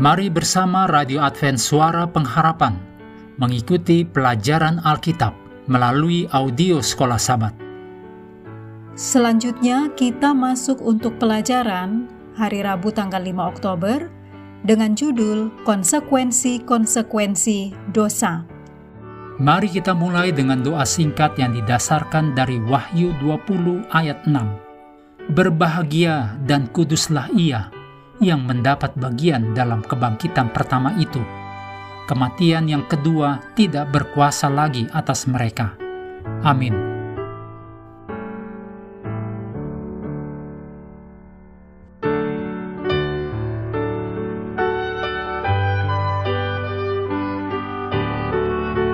Mari bersama Radio Advent Suara Pengharapan mengikuti pelajaran Alkitab melalui audio Sekolah Sabat. Selanjutnya kita masuk untuk pelajaran hari Rabu tanggal 5 Oktober dengan judul Konsekuensi-konsekuensi dosa. Mari kita mulai dengan doa singkat yang didasarkan dari Wahyu 20 ayat 6. Berbahagia dan kuduslah ia yang mendapat bagian dalam kebangkitan pertama itu. Kematian yang kedua tidak berkuasa lagi atas mereka. Amin.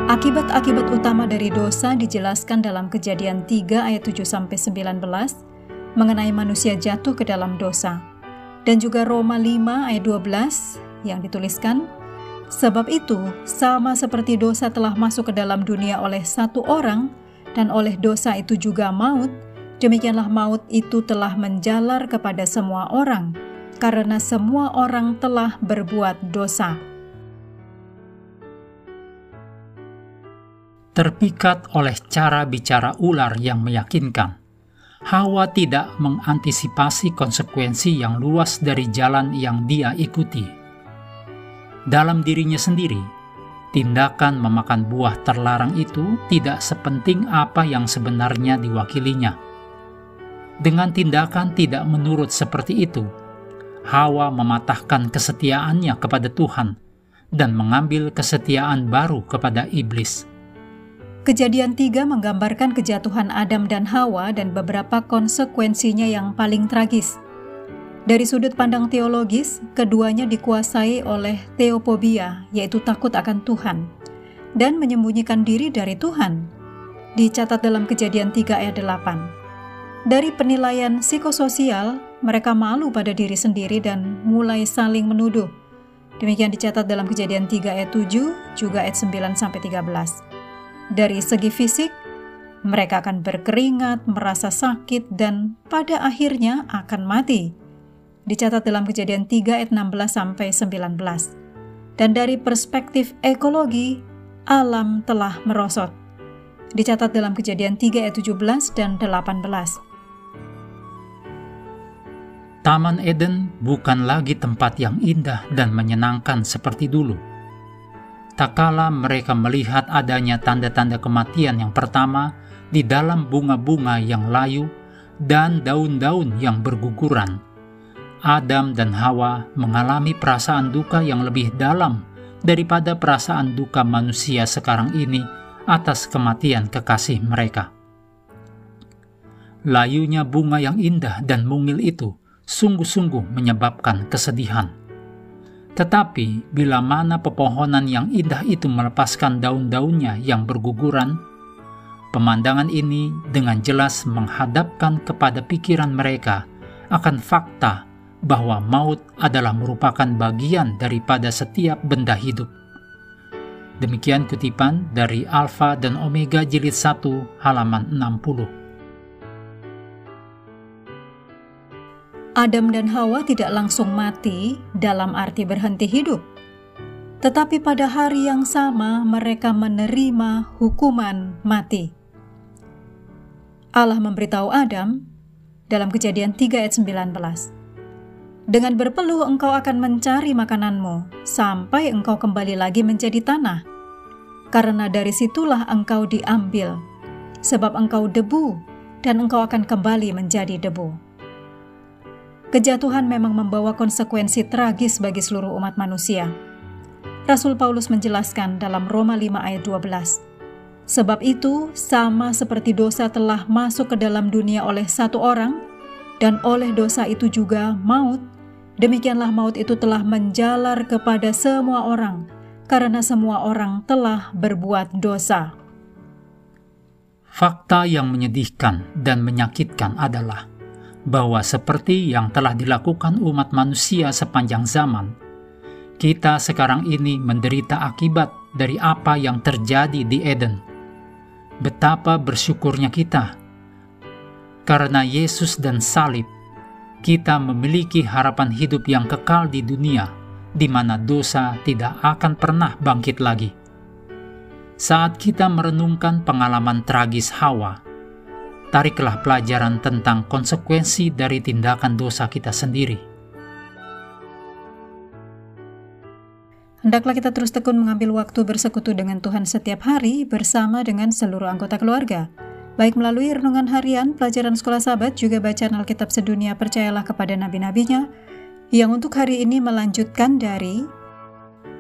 Akibat-akibat utama dari dosa dijelaskan dalam Kejadian 3 ayat 7 sampai 19 mengenai manusia jatuh ke dalam dosa dan juga Roma 5 ayat 12 yang dituliskan, Sebab itu, sama seperti dosa telah masuk ke dalam dunia oleh satu orang, dan oleh dosa itu juga maut, demikianlah maut itu telah menjalar kepada semua orang, karena semua orang telah berbuat dosa. Terpikat oleh cara bicara ular yang meyakinkan, Hawa tidak mengantisipasi konsekuensi yang luas dari jalan yang dia ikuti. Dalam dirinya sendiri, tindakan memakan buah terlarang itu tidak sepenting apa yang sebenarnya diwakilinya. Dengan tindakan tidak menurut seperti itu, Hawa mematahkan kesetiaannya kepada Tuhan dan mengambil kesetiaan baru kepada iblis. Kejadian tiga menggambarkan kejatuhan Adam dan Hawa dan beberapa konsekuensinya yang paling tragis. Dari sudut pandang teologis, keduanya dikuasai oleh teopobia, yaitu takut akan Tuhan, dan menyembunyikan diri dari Tuhan. Dicatat dalam kejadian 3 ayat 8. Dari penilaian psikososial, mereka malu pada diri sendiri dan mulai saling menuduh. Demikian dicatat dalam kejadian 3 ayat 7, juga ayat 9 sampai 13. Dari segi fisik, mereka akan berkeringat, merasa sakit, dan pada akhirnya akan mati. Dicatat dalam kejadian 3 ayat 16 sampai 19. Dan dari perspektif ekologi, alam telah merosot. Dicatat dalam kejadian 3 ayat 17 dan 18. Taman Eden bukan lagi tempat yang indah dan menyenangkan seperti dulu tak kala mereka melihat adanya tanda-tanda kematian yang pertama di dalam bunga-bunga yang layu dan daun-daun yang berguguran. Adam dan Hawa mengalami perasaan duka yang lebih dalam daripada perasaan duka manusia sekarang ini atas kematian kekasih mereka. Layunya bunga yang indah dan mungil itu sungguh-sungguh menyebabkan kesedihan tetapi bila mana pepohonan yang indah itu melepaskan daun-daunnya yang berguguran, pemandangan ini dengan jelas menghadapkan kepada pikiran mereka akan fakta bahwa maut adalah merupakan bagian daripada setiap benda hidup. Demikian kutipan dari Alfa dan Omega jilid 1 halaman 60. Adam dan Hawa tidak langsung mati dalam arti berhenti hidup, tetapi pada hari yang sama mereka menerima hukuman mati. Allah memberitahu Adam dalam Kejadian 3 ayat 19. Dengan berpeluh engkau akan mencari makananmu sampai engkau kembali lagi menjadi tanah, karena dari situlah engkau diambil, sebab engkau debu dan engkau akan kembali menjadi debu. Kejatuhan memang membawa konsekuensi tragis bagi seluruh umat manusia. Rasul Paulus menjelaskan dalam Roma 5 ayat 12. Sebab itu, sama seperti dosa telah masuk ke dalam dunia oleh satu orang, dan oleh dosa itu juga maut, demikianlah maut itu telah menjalar kepada semua orang, karena semua orang telah berbuat dosa. Fakta yang menyedihkan dan menyakitkan adalah bahwa seperti yang telah dilakukan umat manusia sepanjang zaman, kita sekarang ini menderita akibat dari apa yang terjadi di Eden. Betapa bersyukurnya kita, karena Yesus dan salib, kita memiliki harapan hidup yang kekal di dunia di mana dosa tidak akan pernah bangkit lagi. Saat kita merenungkan pengalaman tragis Hawa, tariklah pelajaran tentang konsekuensi dari tindakan dosa kita sendiri. Hendaklah kita terus tekun mengambil waktu bersekutu dengan Tuhan setiap hari bersama dengan seluruh anggota keluarga. Baik melalui renungan harian, pelajaran sekolah sahabat, juga bacaan Alkitab sedunia percayalah kepada nabi-nabinya, yang untuk hari ini melanjutkan dari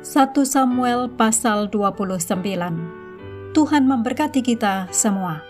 1 Samuel pasal 29. Tuhan memberkati kita semua.